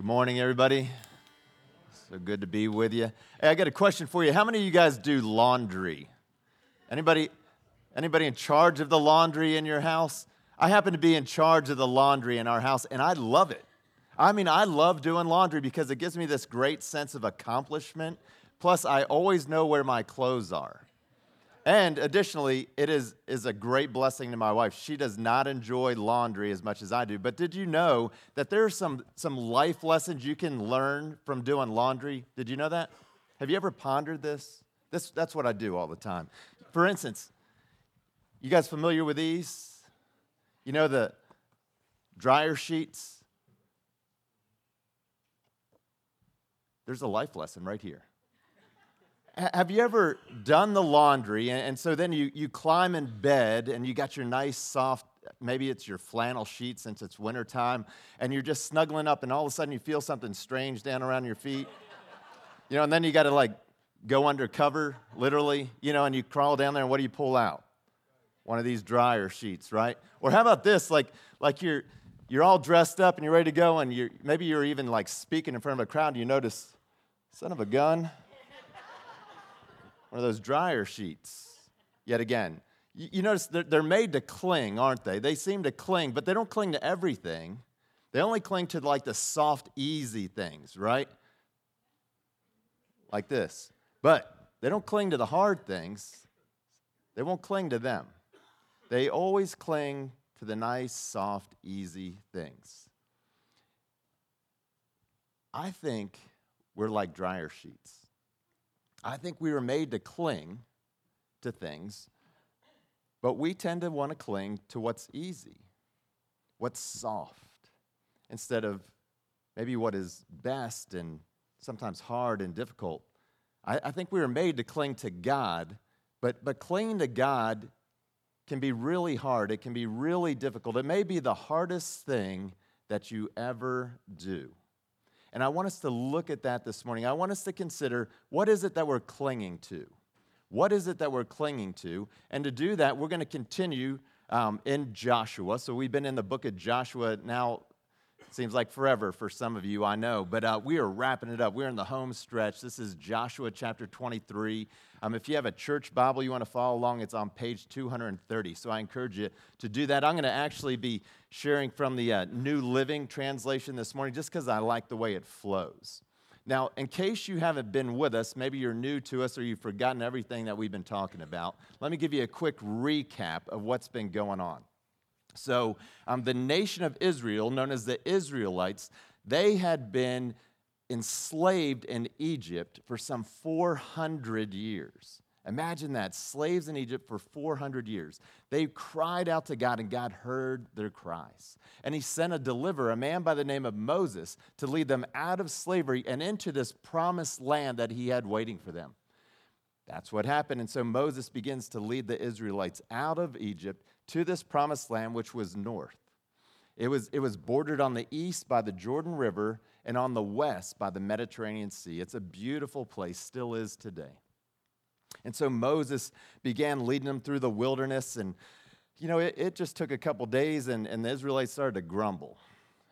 Good morning, everybody. So good to be with you. Hey, I got a question for you. How many of you guys do laundry? Anybody, anybody in charge of the laundry in your house? I happen to be in charge of the laundry in our house, and I love it. I mean, I love doing laundry because it gives me this great sense of accomplishment. Plus, I always know where my clothes are. And additionally, it is, is a great blessing to my wife. She does not enjoy laundry as much as I do. But did you know that there are some, some life lessons you can learn from doing laundry? Did you know that? Have you ever pondered this? this that's what I do all the time. For instance, you guys familiar with these? You know the dryer sheets? There's a life lesson right here have you ever done the laundry and, so then you, you climb in bed and you got your nice soft maybe it's your flannel sheet since it's wintertime and you're just snuggling up and all of a sudden you feel something strange down around your feet? You know and then you got to like go under cover literally you know and you crawl down there and what do you pull out? One of these dryer sheets right? Or how about this like like you're you're all dressed up and you're ready to go and you're maybe you're even like speaking in front of a crowd and you notice son of a gun one of those dryer sheets. Yet again, you, notice they're made to cling, aren't they? They seem to cling, but they don't cling to everything. They only cling to like the soft, easy things, right? Like this. But they don't cling to the hard things. They won't cling to them. They always cling to the nice, soft, easy things. I think we're like dryer sheets. I think we were made to cling to things, but we tend to want to cling to what's easy, what's soft, instead of maybe what is best and sometimes hard and difficult. I, I think we were made to cling to God, but, but clinging to God can be really hard. It can be really difficult. It may be the hardest thing that you ever do. And I want us to look at that this morning. I want us to consider what is it that we're clinging to? What is it that we're clinging to? And to do that, we're going to continue um, in Joshua. So we've been in the book of Joshua now Seems like forever for some of you, I know. But uh, we are wrapping it up. We're in the home stretch. This is Joshua chapter 23. Um, if you have a church Bible you want to follow along, it's on page 230. So I encourage you to do that. I'm going to actually be sharing from the uh, New Living Translation this morning just because I like the way it flows. Now, in case you haven't been with us, maybe you're new to us or you've forgotten everything that we've been talking about, let me give you a quick recap of what's been going on. So, um, the nation of Israel, known as the Israelites, they had been enslaved in Egypt for some 400 years. Imagine that, slaves in Egypt for 400 years. They cried out to God, and God heard their cries. And He sent a deliverer, a man by the name of Moses, to lead them out of slavery and into this promised land that He had waiting for them. That's what happened. And so Moses begins to lead the Israelites out of Egypt to this promised land, which was north. It was, it was bordered on the east by the Jordan River and on the west by the Mediterranean Sea. It's a beautiful place, still is today. And so Moses began leading them through the wilderness, and you know, it, it just took a couple days, and, and the Israelites started to grumble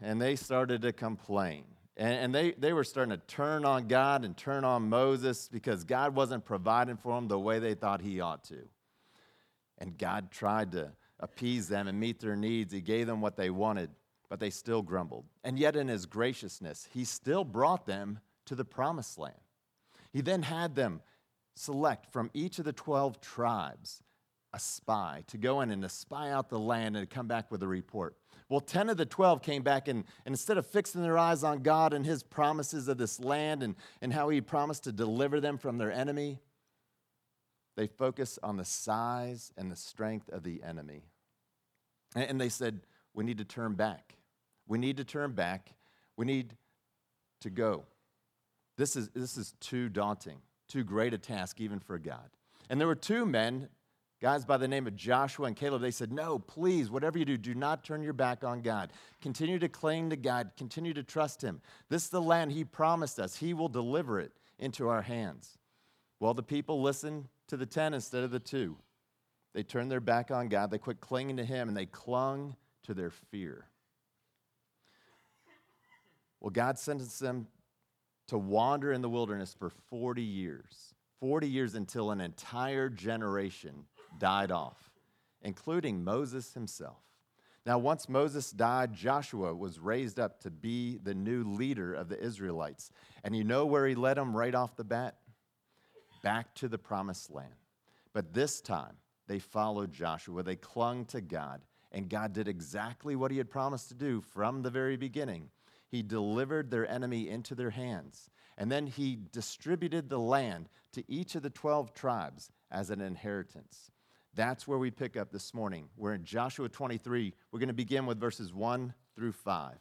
and they started to complain. And, and they, they were starting to turn on God and turn on Moses because God wasn't providing for them the way they thought He ought to. And God tried to appease them and meet their needs. He gave them what they wanted, but they still grumbled. And yet, in his graciousness, he still brought them to the promised land. He then had them select from each of the 12 tribes a spy to go in and to spy out the land and to come back with a report. Well, 10 of the 12 came back and, and instead of fixing their eyes on God and his promises of this land and, and how he promised to deliver them from their enemy, they focused on the size and the strength of the enemy. And they said, We need to turn back. We need to turn back. We need to go. This is, this is too daunting, too great a task, even for God. And there were two men, guys by the name of Joshua and Caleb. They said, No, please, whatever you do, do not turn your back on God. Continue to cling to God, continue to trust Him. This is the land He promised us, He will deliver it into our hands. Well, the people listened to the 10 instead of the two. They turned their back on God, they quit clinging to Him, and they clung to their fear. Well, God sentenced them to wander in the wilderness for 40 years. 40 years until an entire generation died off, including Moses himself. Now, once Moses died, Joshua was raised up to be the new leader of the Israelites. And you know where he led them right off the bat? Back to the promised land. But this time, they followed Joshua. They clung to God. And God did exactly what he had promised to do from the very beginning. He delivered their enemy into their hands. And then he distributed the land to each of the 12 tribes as an inheritance. That's where we pick up this morning. We're in Joshua 23. We're going to begin with verses 1 through 5.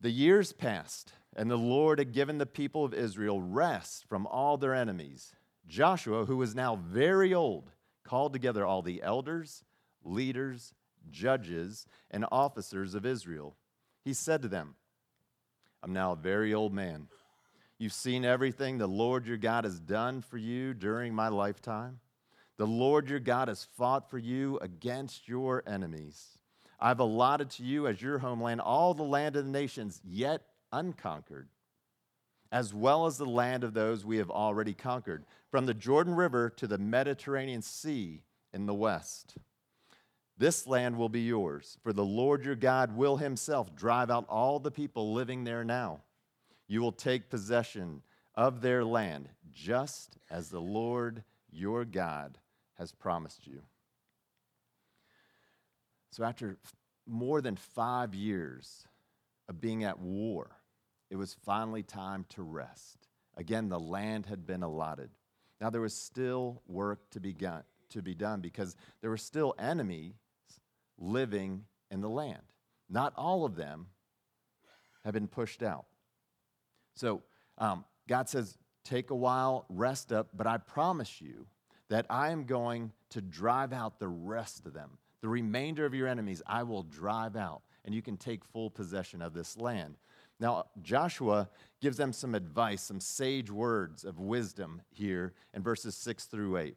The years passed, and the Lord had given the people of Israel rest from all their enemies. Joshua, who was now very old, called together all the elders, leaders, judges, and officers of Israel. He said to them, I'm now a very old man. You've seen everything the Lord your God has done for you during my lifetime. The Lord your God has fought for you against your enemies. I've allotted to you as your homeland all the land of the nations yet unconquered, as well as the land of those we have already conquered, from the Jordan River to the Mediterranean Sea in the west. This land will be yours, for the Lord your God will himself drive out all the people living there now. You will take possession of their land, just as the Lord your God has promised you. So, after more than five years of being at war, it was finally time to rest. Again, the land had been allotted. Now, there was still work to be, to be done because there were still enemies living in the land. Not all of them have been pushed out. So, um, God says, Take a while, rest up, but I promise you that I am going to drive out the rest of them. The remainder of your enemies, I will drive out, and you can take full possession of this land. Now, Joshua gives them some advice, some sage words of wisdom here in verses 6 through 8.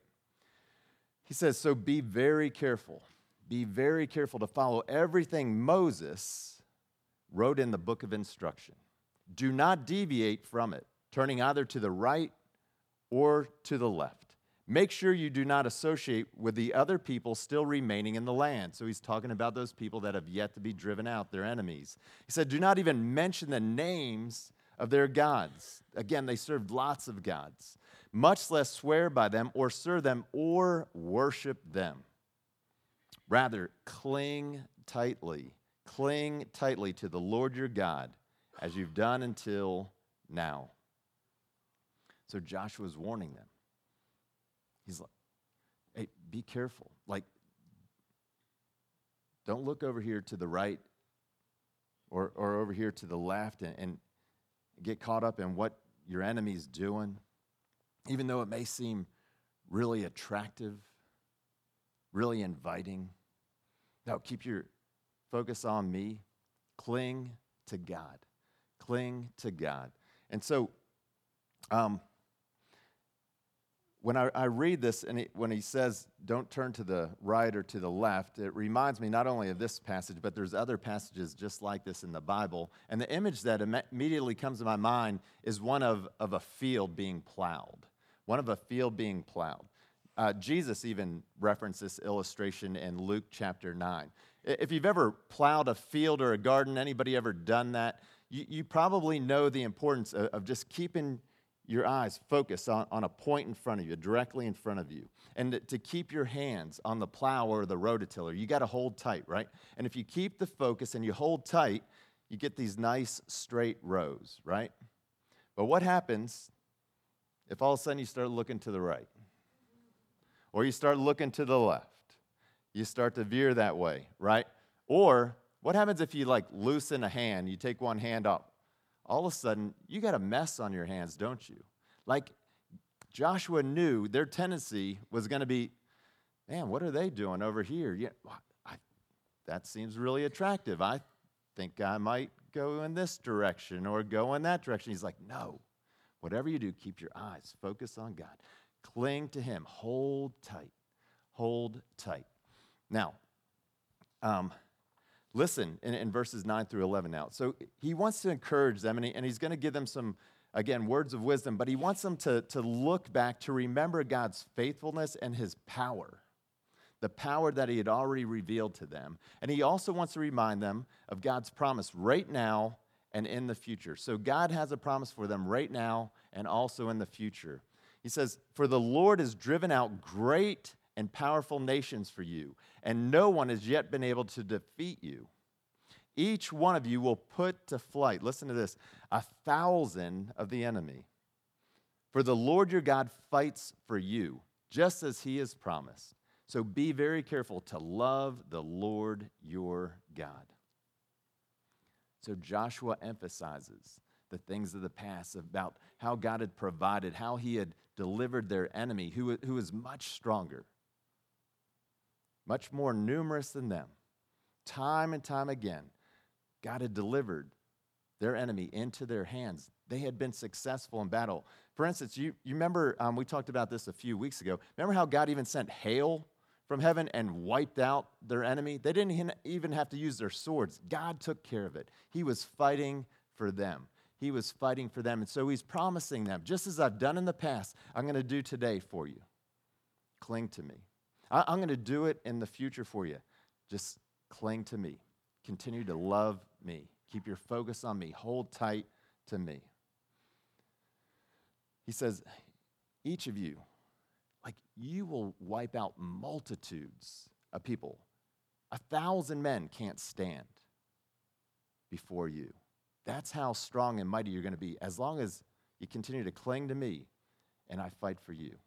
He says, So be very careful. Be very careful to follow everything Moses wrote in the book of instruction. Do not deviate from it, turning either to the right or to the left Make sure you do not associate with the other people still remaining in the land. So he's talking about those people that have yet to be driven out, their enemies. He said, Do not even mention the names of their gods. Again, they served lots of gods, much less swear by them or serve them or worship them. Rather, cling tightly, cling tightly to the Lord your God as you've done until now. So Joshua's warning them. He's like, hey, be careful. Like, don't look over here to the right or, or over here to the left and, and get caught up in what your enemy's doing, even though it may seem really attractive, really inviting. No, keep your focus on me. Cling to God. Cling to God. And so, um, when I, I, read this and when he says, don't turn to the right or to the left, it reminds me not only of this passage, but there's other passages just like this in the Bible. And the image that Im- immediately comes to my mind is one of, of a field being plowed, one of a field being plowed. Uh, Jesus even referenced this illustration in Luke chapter 9. If you've ever plowed a field or a garden, anybody ever done that? You, you probably know the importance of, of just keeping your eyes focus on, on a point in front of you, directly in front of you. And to, keep your hands on the plow or the rototiller, you got to hold tight, right? And if you keep the focus and you hold tight, you get these nice straight rows, right? But what happens if all of a sudden you start looking to the right? Or you start looking to the left? You start to veer that way, right? Or what happens if you like loosen a hand, you take one hand off? All of a sudden you got a mess on your hands, don't you? Like Joshua knew their tendency was going to be, man, what are they doing over here? Yeah, I, that seems really attractive. I think I might go in this direction or go in that direction. He's like, no. Whatever you do, keep your eyes focused on God. Cling to Him. Hold tight. Hold tight. Now, um, Listen in, in verses 9 through 11 now. So he wants to encourage them, and, he, and he's going to give them some, again, words of wisdom, but he wants them to, to look back, to remember God's faithfulness and his power, the power that he had already revealed to them. And he also wants to remind them of God's promise right now and in the future. So God has a promise for them right now and also in the future. He says, For the Lord has driven out great and powerful nations for you, and no one has yet been able to defeat you. Each one of you will put to flight, listen to this, a thousand of the enemy. For the Lord your God fights for you, just as he has promised. So be very careful to love the Lord your God. So Joshua emphasizes the things of the past about how God had provided, how he had delivered their enemy, who, who was much stronger, much more numerous than them. Time and time again, God had delivered their enemy into their hands. They had been successful in battle. For instance, you, you remember, um, we talked about this a few weeks ago. Remember how God even sent hail from heaven and wiped out their enemy? They didn't even have to use their swords. God took care of it. He was fighting for them. He was fighting for them. And so he's promising them, just as I've done in the past, I'm going to do today for you. Cling to me. I, I'm going to do it in the future for you. Just cling to me. Continue to love me. Keep your focus on me. Hold tight to me. He says, each of you, like you will wipe out multitudes of people. A thousand men can't stand before you. That's how strong and mighty you're going to be as long as you continue to cling to me and I fight for you.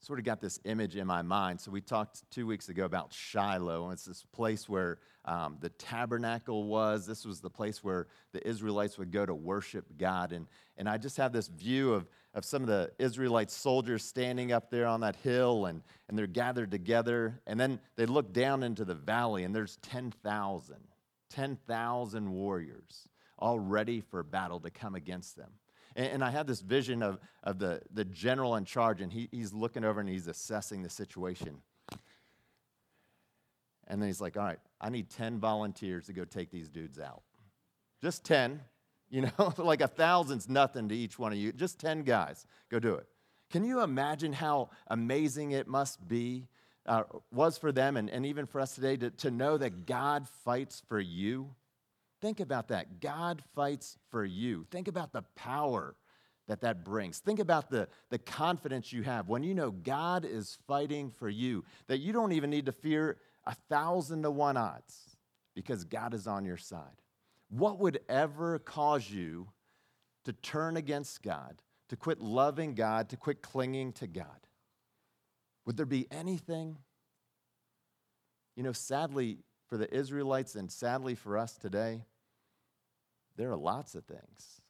Sort of got this image in my mind. So, we talked two weeks ago about Shiloh, and it's this place where um, the tabernacle was. This was the place where the Israelites would go to worship God. And, and I just have this view of, of some of the Israelite soldiers standing up there on that hill, and, and they're gathered together. And then they look down into the valley, and there's 10,000 10,000 warriors all ready for battle to come against them. And, and, I had this vision of, of the, the general in charge, and he, he's looking over and he's assessing the situation. And then he's like, All right, I need 10 volunteers to go take these dudes out. Just 10. You know, like a thousand's nothing to each one of you. Just 10 guys. Go do it. Can you imagine how amazing it must be uh, was for them and, and even for us today to, to know that God fights for you. Think about that. God fights for you. Think about the power that that brings. Think about the, the confidence you have when you know God is fighting for you, that you don't even need to fear a thousand to one odds because God is on your side. What would ever cause you to turn against God, to quit loving God, to quit clinging to God? Would there be anything? You know, sadly for the Israelites and sadly for us today, there are lots of things.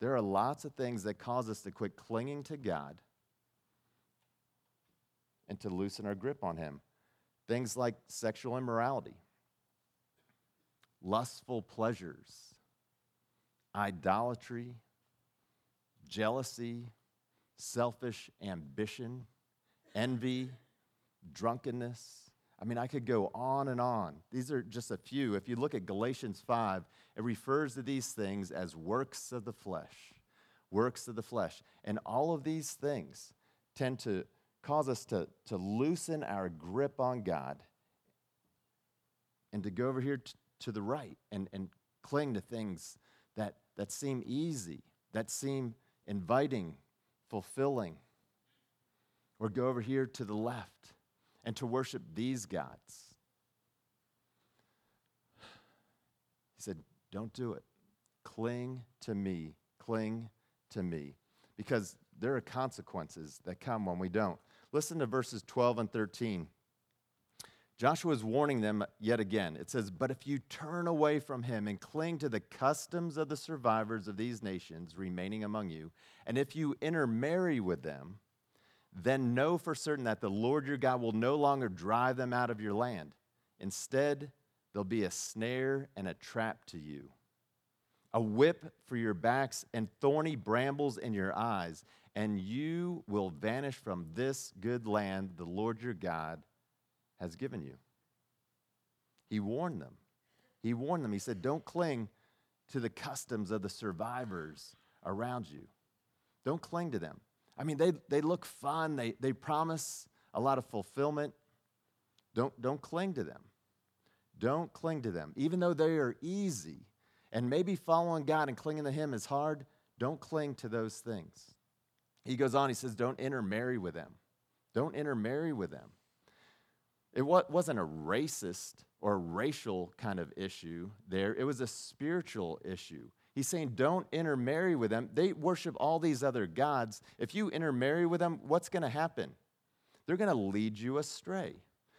There are lots of things that cause us to quit clinging to God and to loosen our grip on Him. Things like sexual immorality, lustful pleasures, idolatry, jealousy, selfish ambition, envy, drunkenness. I mean, I could go on and on. These are just a few. If you look at Galatians 5, it refers to these things as works of the flesh. Works of the flesh. And all of these things tend to cause us to, to loosen our grip on God and to go over here t- to the right and, and cling to things that, that seem easy, that seem inviting, fulfilling or go over here to the left and to worship these gods. He said, Don't do it. Cling to me. Cling to me. Because there are consequences that come when we don't. Listen to verses 12 and 13. Joshua is warning them yet again. It says, But if you turn away from him and cling to the customs of the survivors of these nations remaining among you, and if you intermarry with them, then know for certain that the Lord your God will no longer drive them out of your land. Instead, they'll be a snare and a trap to you, a whip for your backs and thorny brambles in your eyes, and you will vanish from this good land the Lord your God has given you. He warned them. He warned them. He said, Don't cling to the customs of the survivors around you. Don't cling to them. I mean, they, they look fun, they, they promise a lot of fulfillment. Don't, don't cling to them. Don't cling to them. Even though they are easy, and maybe following God and clinging to Him is hard, don't cling to those things. He goes on, he says, Don't intermarry with them. Don't intermarry with them. It wasn't a racist or racial kind of issue there, it was a spiritual issue. He's saying, don't intermarry with them. They worship all these other gods. If you intermarry with them, what's going to happen? They're going to lead you astray.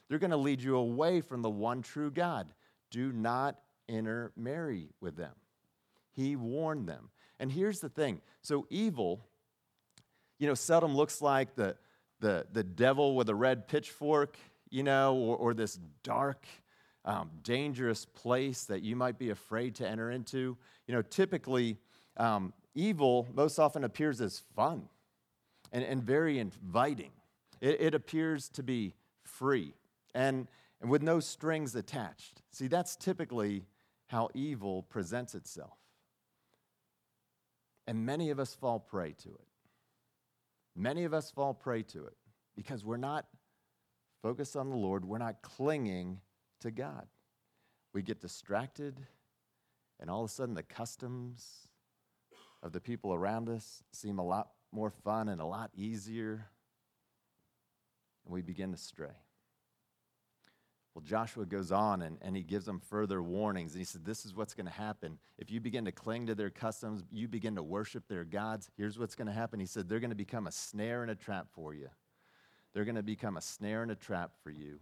They're going to lead you away from the one true God. Do not intermarry with them. He warned them. And here's the thing so, evil, you know, seldom looks like the, the, the devil with a red pitchfork, you know, or, or this dark, um, dangerous place that you might be afraid to enter into. You know, typically, um, evil most often appears as fun and, and very inviting. It, it appears to be free and, and with no strings attached. See, that's typically how evil presents itself. And many of us fall prey to it. Many of us fall prey to it because we're not focused on the Lord, we're not clinging to God. We get distracted, and all of a sudden, the customs of the people around us seem a lot more fun and a lot easier, and we begin to stray. Well, Joshua goes on and, and he gives them further warnings. And he said, This is what's going to happen. If you begin to cling to their customs, you begin to worship their gods, here's what's going to happen. He said, They're going to become a snare and a trap for you. They're going to become a snare and a trap for you.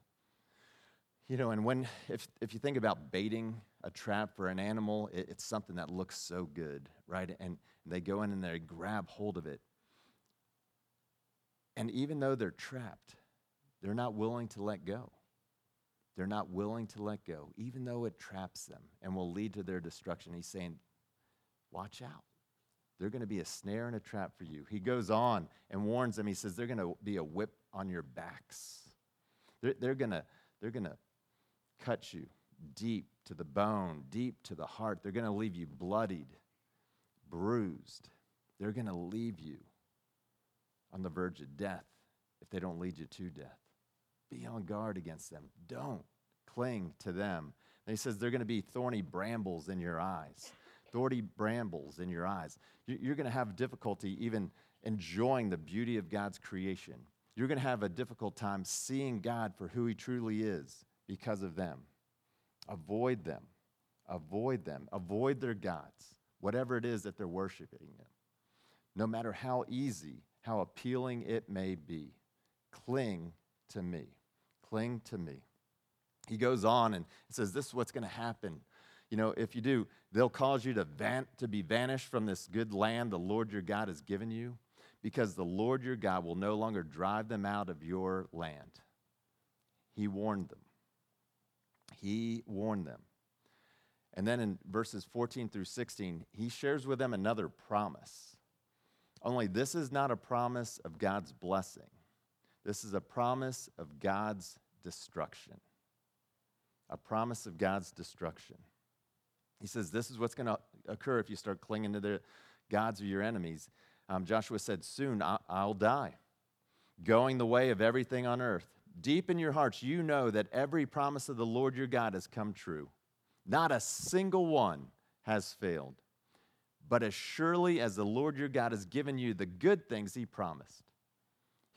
You know, and when, if, if you think about baiting a trap for an animal, it, it's something that looks so good, right? And they go in and they grab hold of it. And even though they're trapped, they're not willing to let go. They're not willing to let go, even though it traps them and will lead to their destruction. He's saying, Watch out. They're going to be a snare and a trap for you. He goes on and warns them. He says, They're going to be a whip on your backs. They're, they're going to they're going to cut you deep to the bone, deep to the heart. They're going to leave you bloodied, bruised. They're going to leave you on the verge of death if they don't lead you to death. Be on guard against them. Don't cling to them. And he says they're going to be thorny brambles in your eyes. Thorny brambles in your eyes. You're going to have difficulty even enjoying the beauty of God's creation. You're going to have a difficult time seeing God for who He truly is because of them. Avoid them. Avoid them. Avoid their gods, whatever it is that they're worshiping them. No matter how easy, how appealing it may be, cling to me. Cling to me. He goes on and says, This is what's going to happen. You know, if you do, they'll cause you to, van- to be vanished from this good land the Lord your God has given you, because the Lord your God will no longer drive them out of your land. He warned them. He warned them. And then in verses 14 through 16, he shares with them another promise. Only this is not a promise of God's blessing. This is a promise of God's destruction. A promise of God's destruction. He says, This is what's going to occur if you start clinging to the gods of your enemies. Um, Joshua said, Soon I'll die, going the way of everything on earth. Deep in your hearts, you know that every promise of the Lord your God has come true. Not a single one has failed. But as surely as the Lord your God has given you the good things he promised,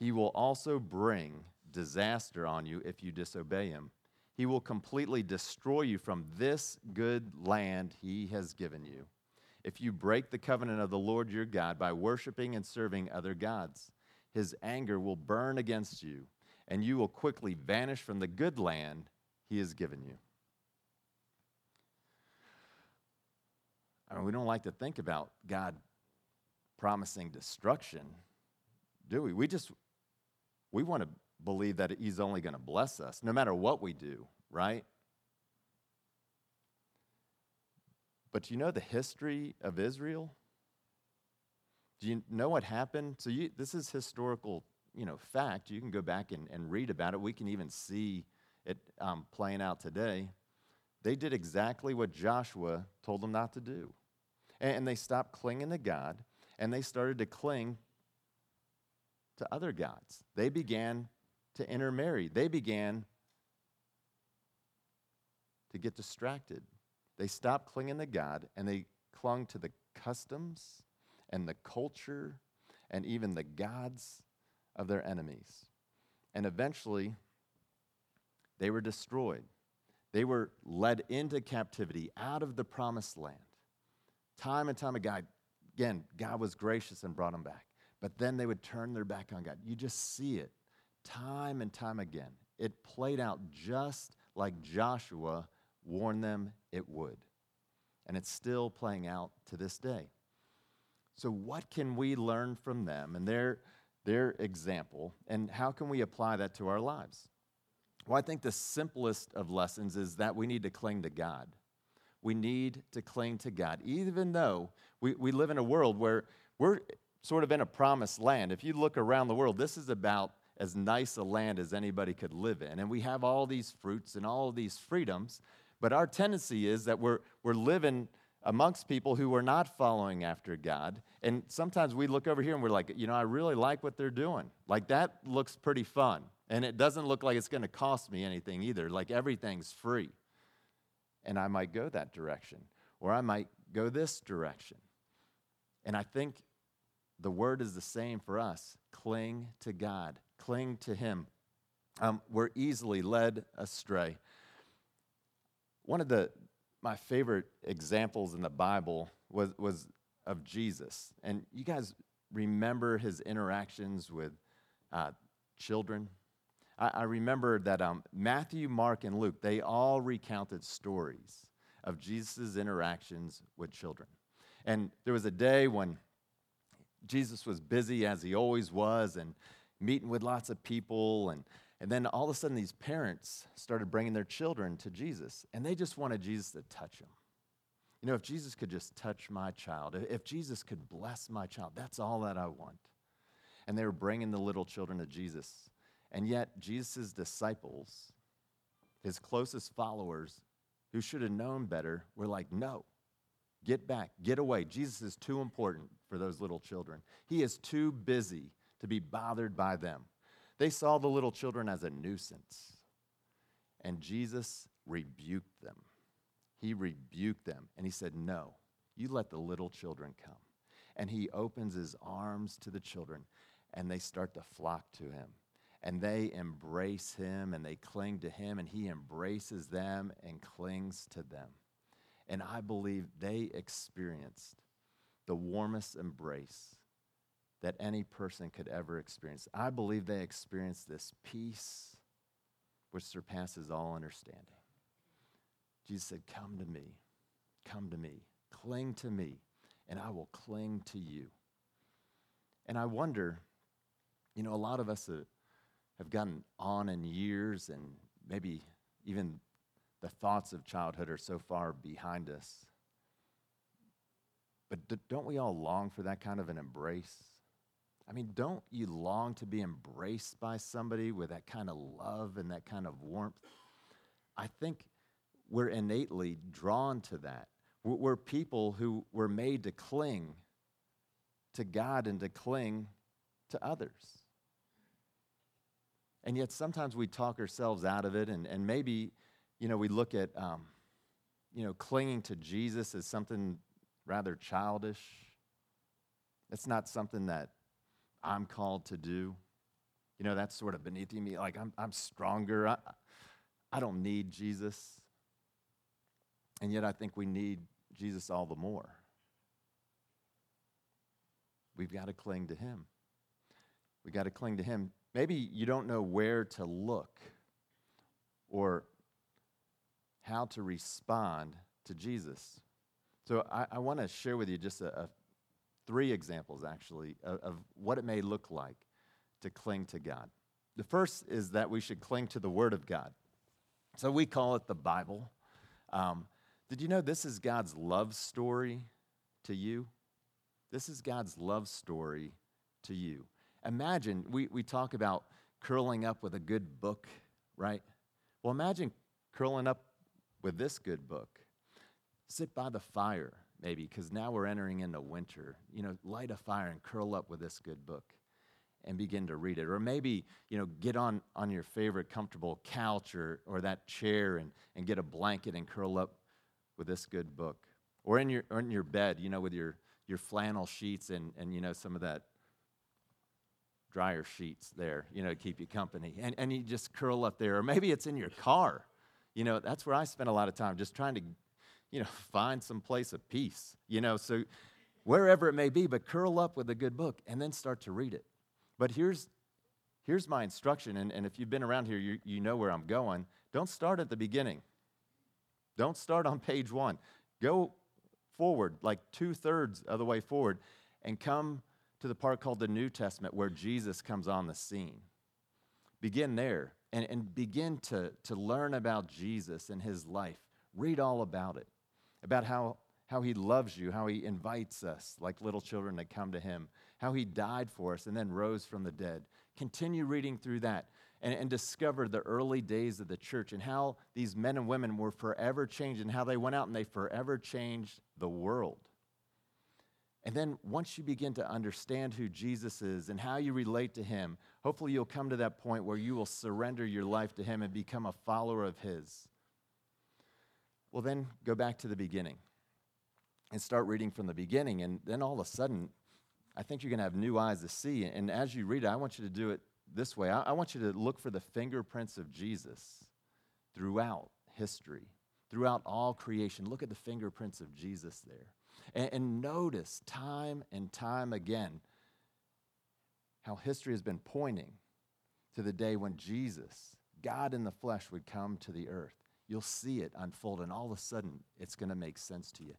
he will also bring disaster on you if you disobey him. He will completely destroy you from this good land he has given you. If you break the covenant of the Lord your God by worshiping and serving other gods, his anger will burn against you, and you will quickly vanish from the good land he has given you. I mean, we don't like to think about God promising destruction, do we? We just we want to believe that He's only going to bless us no matter what we do, right? But do you know the history of Israel? Do you know what happened? So you, this is historical, you know, fact. You can go back and, and read about it. We can even see it um, playing out today. they did exactly what Joshua told them not to do. And they stopped clinging to God and they started to cling to other gods. They began to intermarry. They began to get distracted. They stopped clinging to God and they clung to the customs and the culture and even the gods of their enemies. And eventually, they were destroyed. They were led into captivity out of the promised land. Time and time again, God was gracious and brought them back. But then they would turn their back on God. You just see it time and time again. It played out just like Joshua warned them it would. And it's still playing out to this day. So, what can we learn from them and their, their example, and how can we apply that to our lives? Well, I think the simplest of lessons is that we need to cling to God. We need to cling to God, even though we, we live in a world where we're sort of in a promised land. If you look around the world, this is about as nice a land as anybody could live in. And we have all these fruits and all these freedoms, but our tendency is that we're, we're living amongst people who are not following after God. And sometimes we look over here and we're like, you know, I really like what they're doing. Like that looks pretty fun. And it doesn't look like it's going to cost me anything either. Like everything's free. And I might go that direction, or I might go this direction. And I think the word is the same for us cling to God, cling to Him. Um, we're easily led astray. One of the my favorite examples in the Bible was, was of Jesus. And you guys remember his interactions with uh, children? I, I, remember that um, Matthew, Mark, and Luke, they all recounted stories of Jesus' interactions with children. And there was a day when Jesus was busy, as he always was, and meeting with lots of people and and then all of a sudden, these parents started bringing their children to Jesus, and they just wanted Jesus to touch them. You know, if Jesus could just touch my child, if Jesus could bless my child, that's all that I want. And they were bringing the little children to Jesus. And yet, Jesus' disciples, his closest followers, who should have known better, were like, no, get back, get away. Jesus is too important for those little children. He is too busy to be bothered by them. They saw the little children as a nuisance. And Jesus rebuked them. He rebuked them and he said, No, you let the little children come. And he opens his arms to the children and they start to flock to him. And they embrace him and they cling to him and he embraces them and clings to them. And I believe they experienced the warmest embrace that any person could ever experience. I believe they experienced this peace which surpasses all understanding. Jesus said, Come to me, come to me, cling to me, and I will cling to you. And I wonder, you know, a lot of us have gotten on in years, and maybe even the thoughts of childhood are so far behind us. But don't we all long for that kind of an embrace? I mean, don't you long to be embraced by somebody with that kind of love and that kind of warmth? I think we're innately drawn to that. We're people who were made to cling to God and to cling to others. And yet sometimes we talk ourselves out of it, and, and maybe, you know, we look at, um, you know, clinging to Jesus as something rather childish. It's not something that I'm called to do. You know, that's sort of beneath me. Like, I'm, I'm stronger. I, I don't need Jesus. And yet, I think we need Jesus all the more. We've got to cling to Him. We've got to cling to Him. Maybe you don't know where to look or how to respond to Jesus. So, I, I want to share with you just a, a three examples actually of, of, what it may look like to cling to God. The first is that we should cling to the Word of God. So we call it the Bible. Um, did you know this is God's love story to you? This is God's love story to you. Imagine, we, we talk about curling up with a good book, right? Well, imagine curling up with this good book. Sit by the fire, maybe, because now we're entering into winter. You know, light a fire and curl up with this good book and begin to read it. Or maybe, you know, get on, on your favorite comfortable couch or, or that chair and, and get a blanket and curl up with this good book. Or in your, or in your bed, you know, with your, your flannel sheets and, and, you know, some of that dryer sheets there, you know, to keep you company. And, and you just curl up there. Or maybe it's in your car. You know, that's where I spend a lot of time, just trying to, you know, find some place of peace, you know, so wherever it may be, but curl up with a good book and then start to read it. But here's, here's my instruction, and, and if you've been around here, you, you know where I'm going. Don't start at the beginning. Don't start on page one. Go forward, like two thirds of the way forward, and come to the part called the New Testament where Jesus comes on the scene. Begin there and, and begin to, to learn about Jesus and his life. Read all about it, about how, how he loves you, how he invites us like little children to come to him, how he died for us and then rose from the dead. Continue reading through that and, and discover the early days of the church and how these men and women were forever changed and how they went out and they forever changed the world. And then once you begin to understand who Jesus is and how you relate to him, hopefully you'll come to that point where you will surrender your life to him and become a follower of his. Well, then go back to the beginning and start reading from the beginning. And then all of a sudden, I think you're going to have new eyes to see. And as you read it, I want you to do it this way I, I want you to look for the fingerprints of Jesus throughout history, throughout all creation. Look at the fingerprints of Jesus there. And, and notice time and time again how history has been pointing to the day when Jesus, God in the flesh, would come to the earth. You'll see it unfold, and all of a sudden, it's going to make sense to you.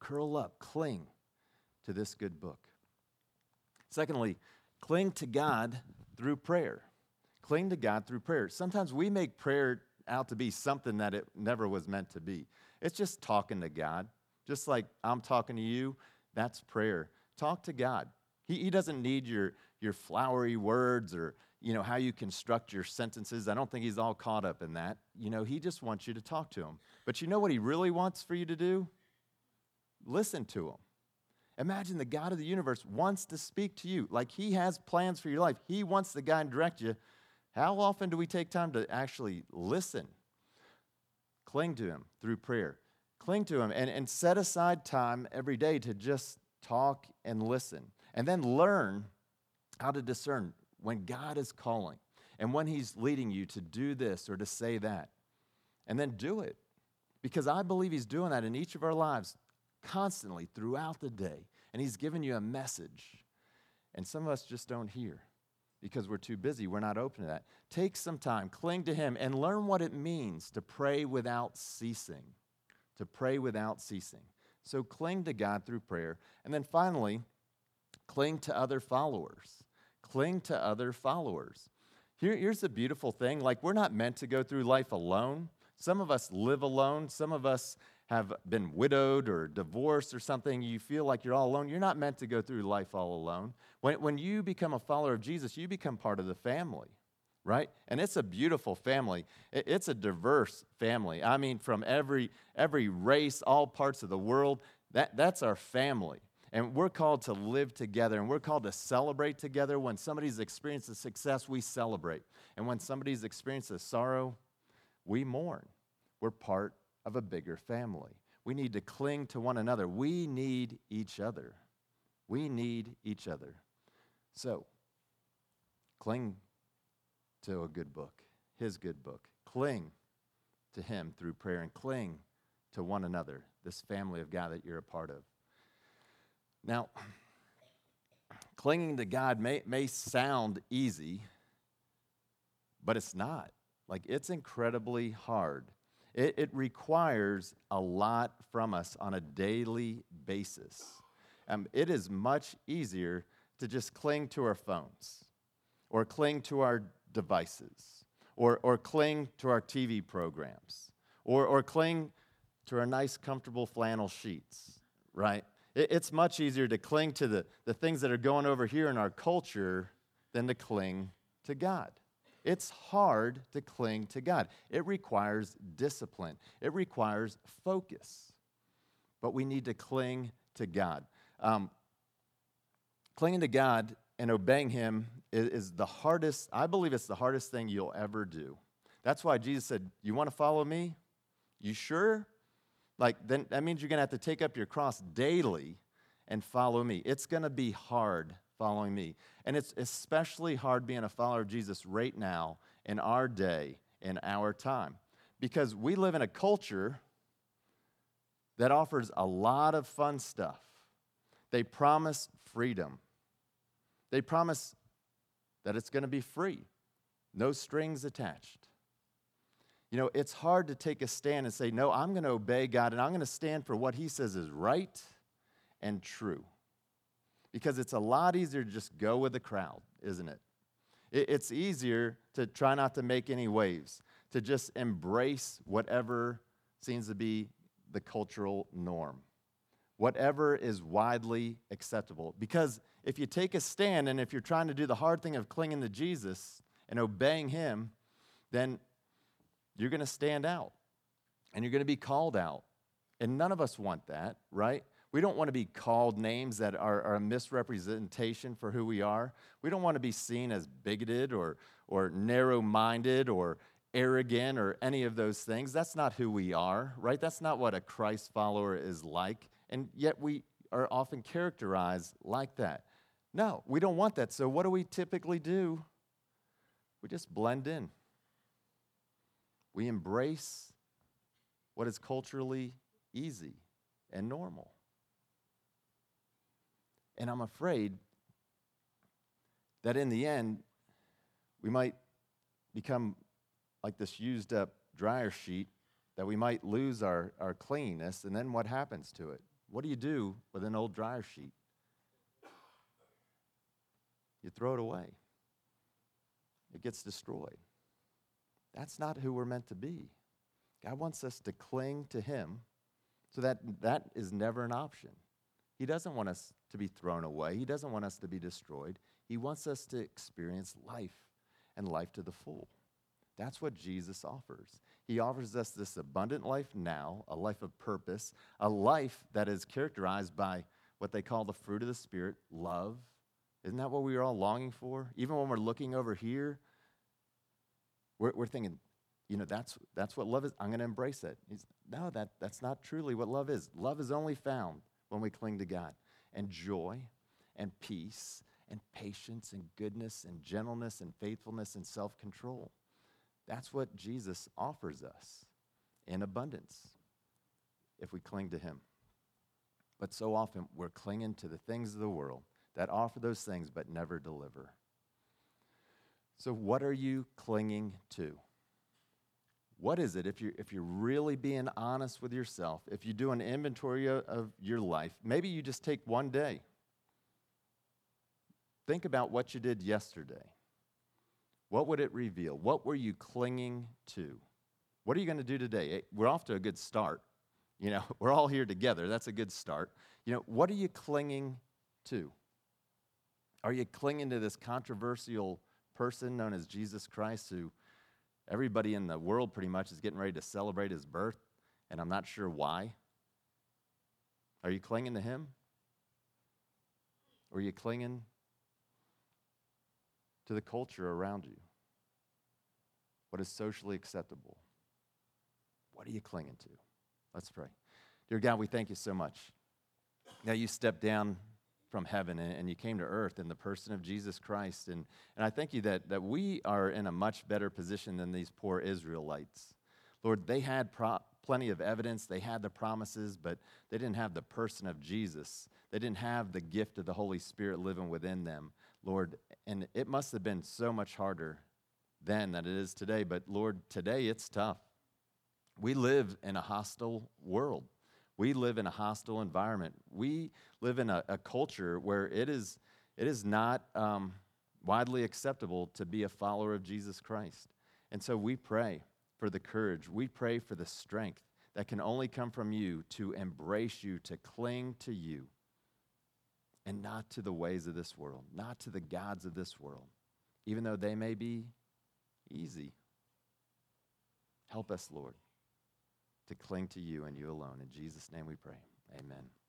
Curl up, cling to this good book. Secondly, cling to God through prayer. Cling to God through prayer. Sometimes we make prayer out to be something that it never was meant to be. It's just talking to God. Just like I'm talking to you, that's prayer. Talk to God. He, he doesn't need your, your flowery words or you know how you construct your sentences. I don't think he's all caught up in that. You know, he just wants you to talk to him. But you know what he really wants for you to do? Listen to him. Imagine the God of the universe wants to speak to you. Like he has plans for your life. He wants to guide and direct you. How often do we take time to actually listen? Cling to him through prayer. Cling to him and, and set aside time every day to just talk and listen. And then learn how to discern when God is calling and when he's leading you to do this or to say that. And then do it. Because I believe he's doing that in each of our lives constantly throughout the day. And He's given you a message. And some of us just don't hear because we're too busy. We're not open to that. Take some time, cling to Him, and learn what it means to pray without ceasing. To pray without ceasing. So cling to God through prayer. And then finally, cling to other followers. Cling to other followers. Here, here's the beautiful thing like, we're not meant to go through life alone. Some of us live alone. Some of us have been widowed or divorced or something, you feel like you're all alone. You're not meant to go through life all alone. When, when you become a follower of Jesus, you become part of the family, right? And it's a beautiful family. It, it's a diverse family. I mean, from every, every race, all parts of the world, that, that's our family. And we're called to live together and we're called to celebrate together. When somebody's experienced a success, we celebrate. And when somebody's experienced a sorrow, we mourn. We're part of a bigger family. We need to cling to one another. We need each other. We need each other. So, cling to a good book, his good book. Cling to him through prayer and cling to one another, this family of God that you're a part of. Now, clinging to God may, may sound easy, but it's not. Like, it's incredibly hard. It, it requires a lot from us on a daily basis. Um, it is much easier to just cling to our phones or cling to our devices or, or cling to our TV programs or, or cling to our nice, comfortable flannel sheets, right? It, it's much easier to cling to the, the things that are going over here in our culture than to cling to God. It's hard to cling to God. It requires discipline, it requires focus. But we need to cling to God. Um, clinging to God and obeying Him is, is the hardest, I believe it's the hardest thing you'll ever do. That's why Jesus said, You want to follow me? You sure? Like, then that means you're going to have to take up your cross daily and follow me. It's going to be hard following me. And it's especially hard being a follower of Jesus right now in our day, in our time, because we live in a culture that offers a lot of fun stuff. They promise freedom, they promise that it's going to be free, no strings attached. You know, it's hard to take a stand and say, No, I'm going to obey God and I'm going to stand for what He says is right and true. Because it's a lot easier to just go with the crowd, isn't it? It's easier to try not to make any waves, to just embrace whatever seems to be the cultural norm, whatever is widely acceptable. Because if you take a stand and if you're trying to do the hard thing of clinging to Jesus and obeying Him, then you're going to stand out and you're going to be called out. And none of us want that, right? We don't want to be called names that are, are, a misrepresentation for who we are. We don't want to be seen as bigoted or, or narrow minded or arrogant or any of those things. That's not who we are, right? That's not what a Christ follower is like. And yet we are often characterized like that. No, we don't want that. So what do we typically do? We just blend in. We embrace what is culturally easy and normal. And I'm afraid that in the end, we might become like this used up dryer sheet, that we might lose our, our cleanness. And then what happens to it? What do you do with an old dryer sheet? You throw it away, it gets destroyed. That's not who we're meant to be. God wants us to cling to Him so that that is never an option. He doesn't want us to be thrown away. He doesn't want us to be destroyed. He wants us to experience life and life to the full. That's what Jesus offers. He offers us this abundant life now, a life of purpose, a life that is characterized by what they call the fruit of the Spirit love. Isn't that what we are all longing for? Even when we're looking over here, we're, we're thinking, you know, that's, that's what love is. I'm going to embrace it. He's, no, that, that's not truly what love is. Love is only found when we cling to God. And joy and peace and patience and goodness and gentleness and faithfulness and self control. That's what Jesus offers us in abundance if we cling to Him. But so often we're clinging to the things of the world that offer those things but never deliver. So, what are you clinging to? What is it, if you're, if you're really being honest with yourself, if you do an inventory of your life, maybe you just take one day. Think about what you did yesterday. What would it reveal? What were you clinging to? What are you going to do today? Eh, we're off to a good start. You know, we're all here together. That's a good start. You know, what are you clinging to? Are you clinging to this controversial person known as Jesus Christ who Everybody in the world pretty much is getting ready to celebrate his birth, and I'm not sure why. Are you clinging to him? Or are you clinging to the culture around you? What is socially acceptable? What are you clinging to? Let's pray. Dear God, we thank you so much. Now you step down from heaven and, you came to earth in the person of Jesus Christ. And, and I thank you that, that we are in a much better position than these poor Israelites. Lord, they had pro- plenty of evidence, they had the promises, but they didn't have the person of Jesus. They didn't have the gift of the Holy Spirit living within them, Lord. And it must have been so much harder then than it is today. But Lord, today it's tough. We live in a hostile world. We live in a hostile environment. We live in a, a culture where it is, it is not um, widely acceptable to be a follower of Jesus Christ. And so we pray for the courage, we pray for the strength that can only come from you to embrace you, to cling to you, and not to the ways of this world, not to the gods of this world, even though they may be easy. Help us, Lord, to cling to you and you alone. In Jesus' name we pray. Amen.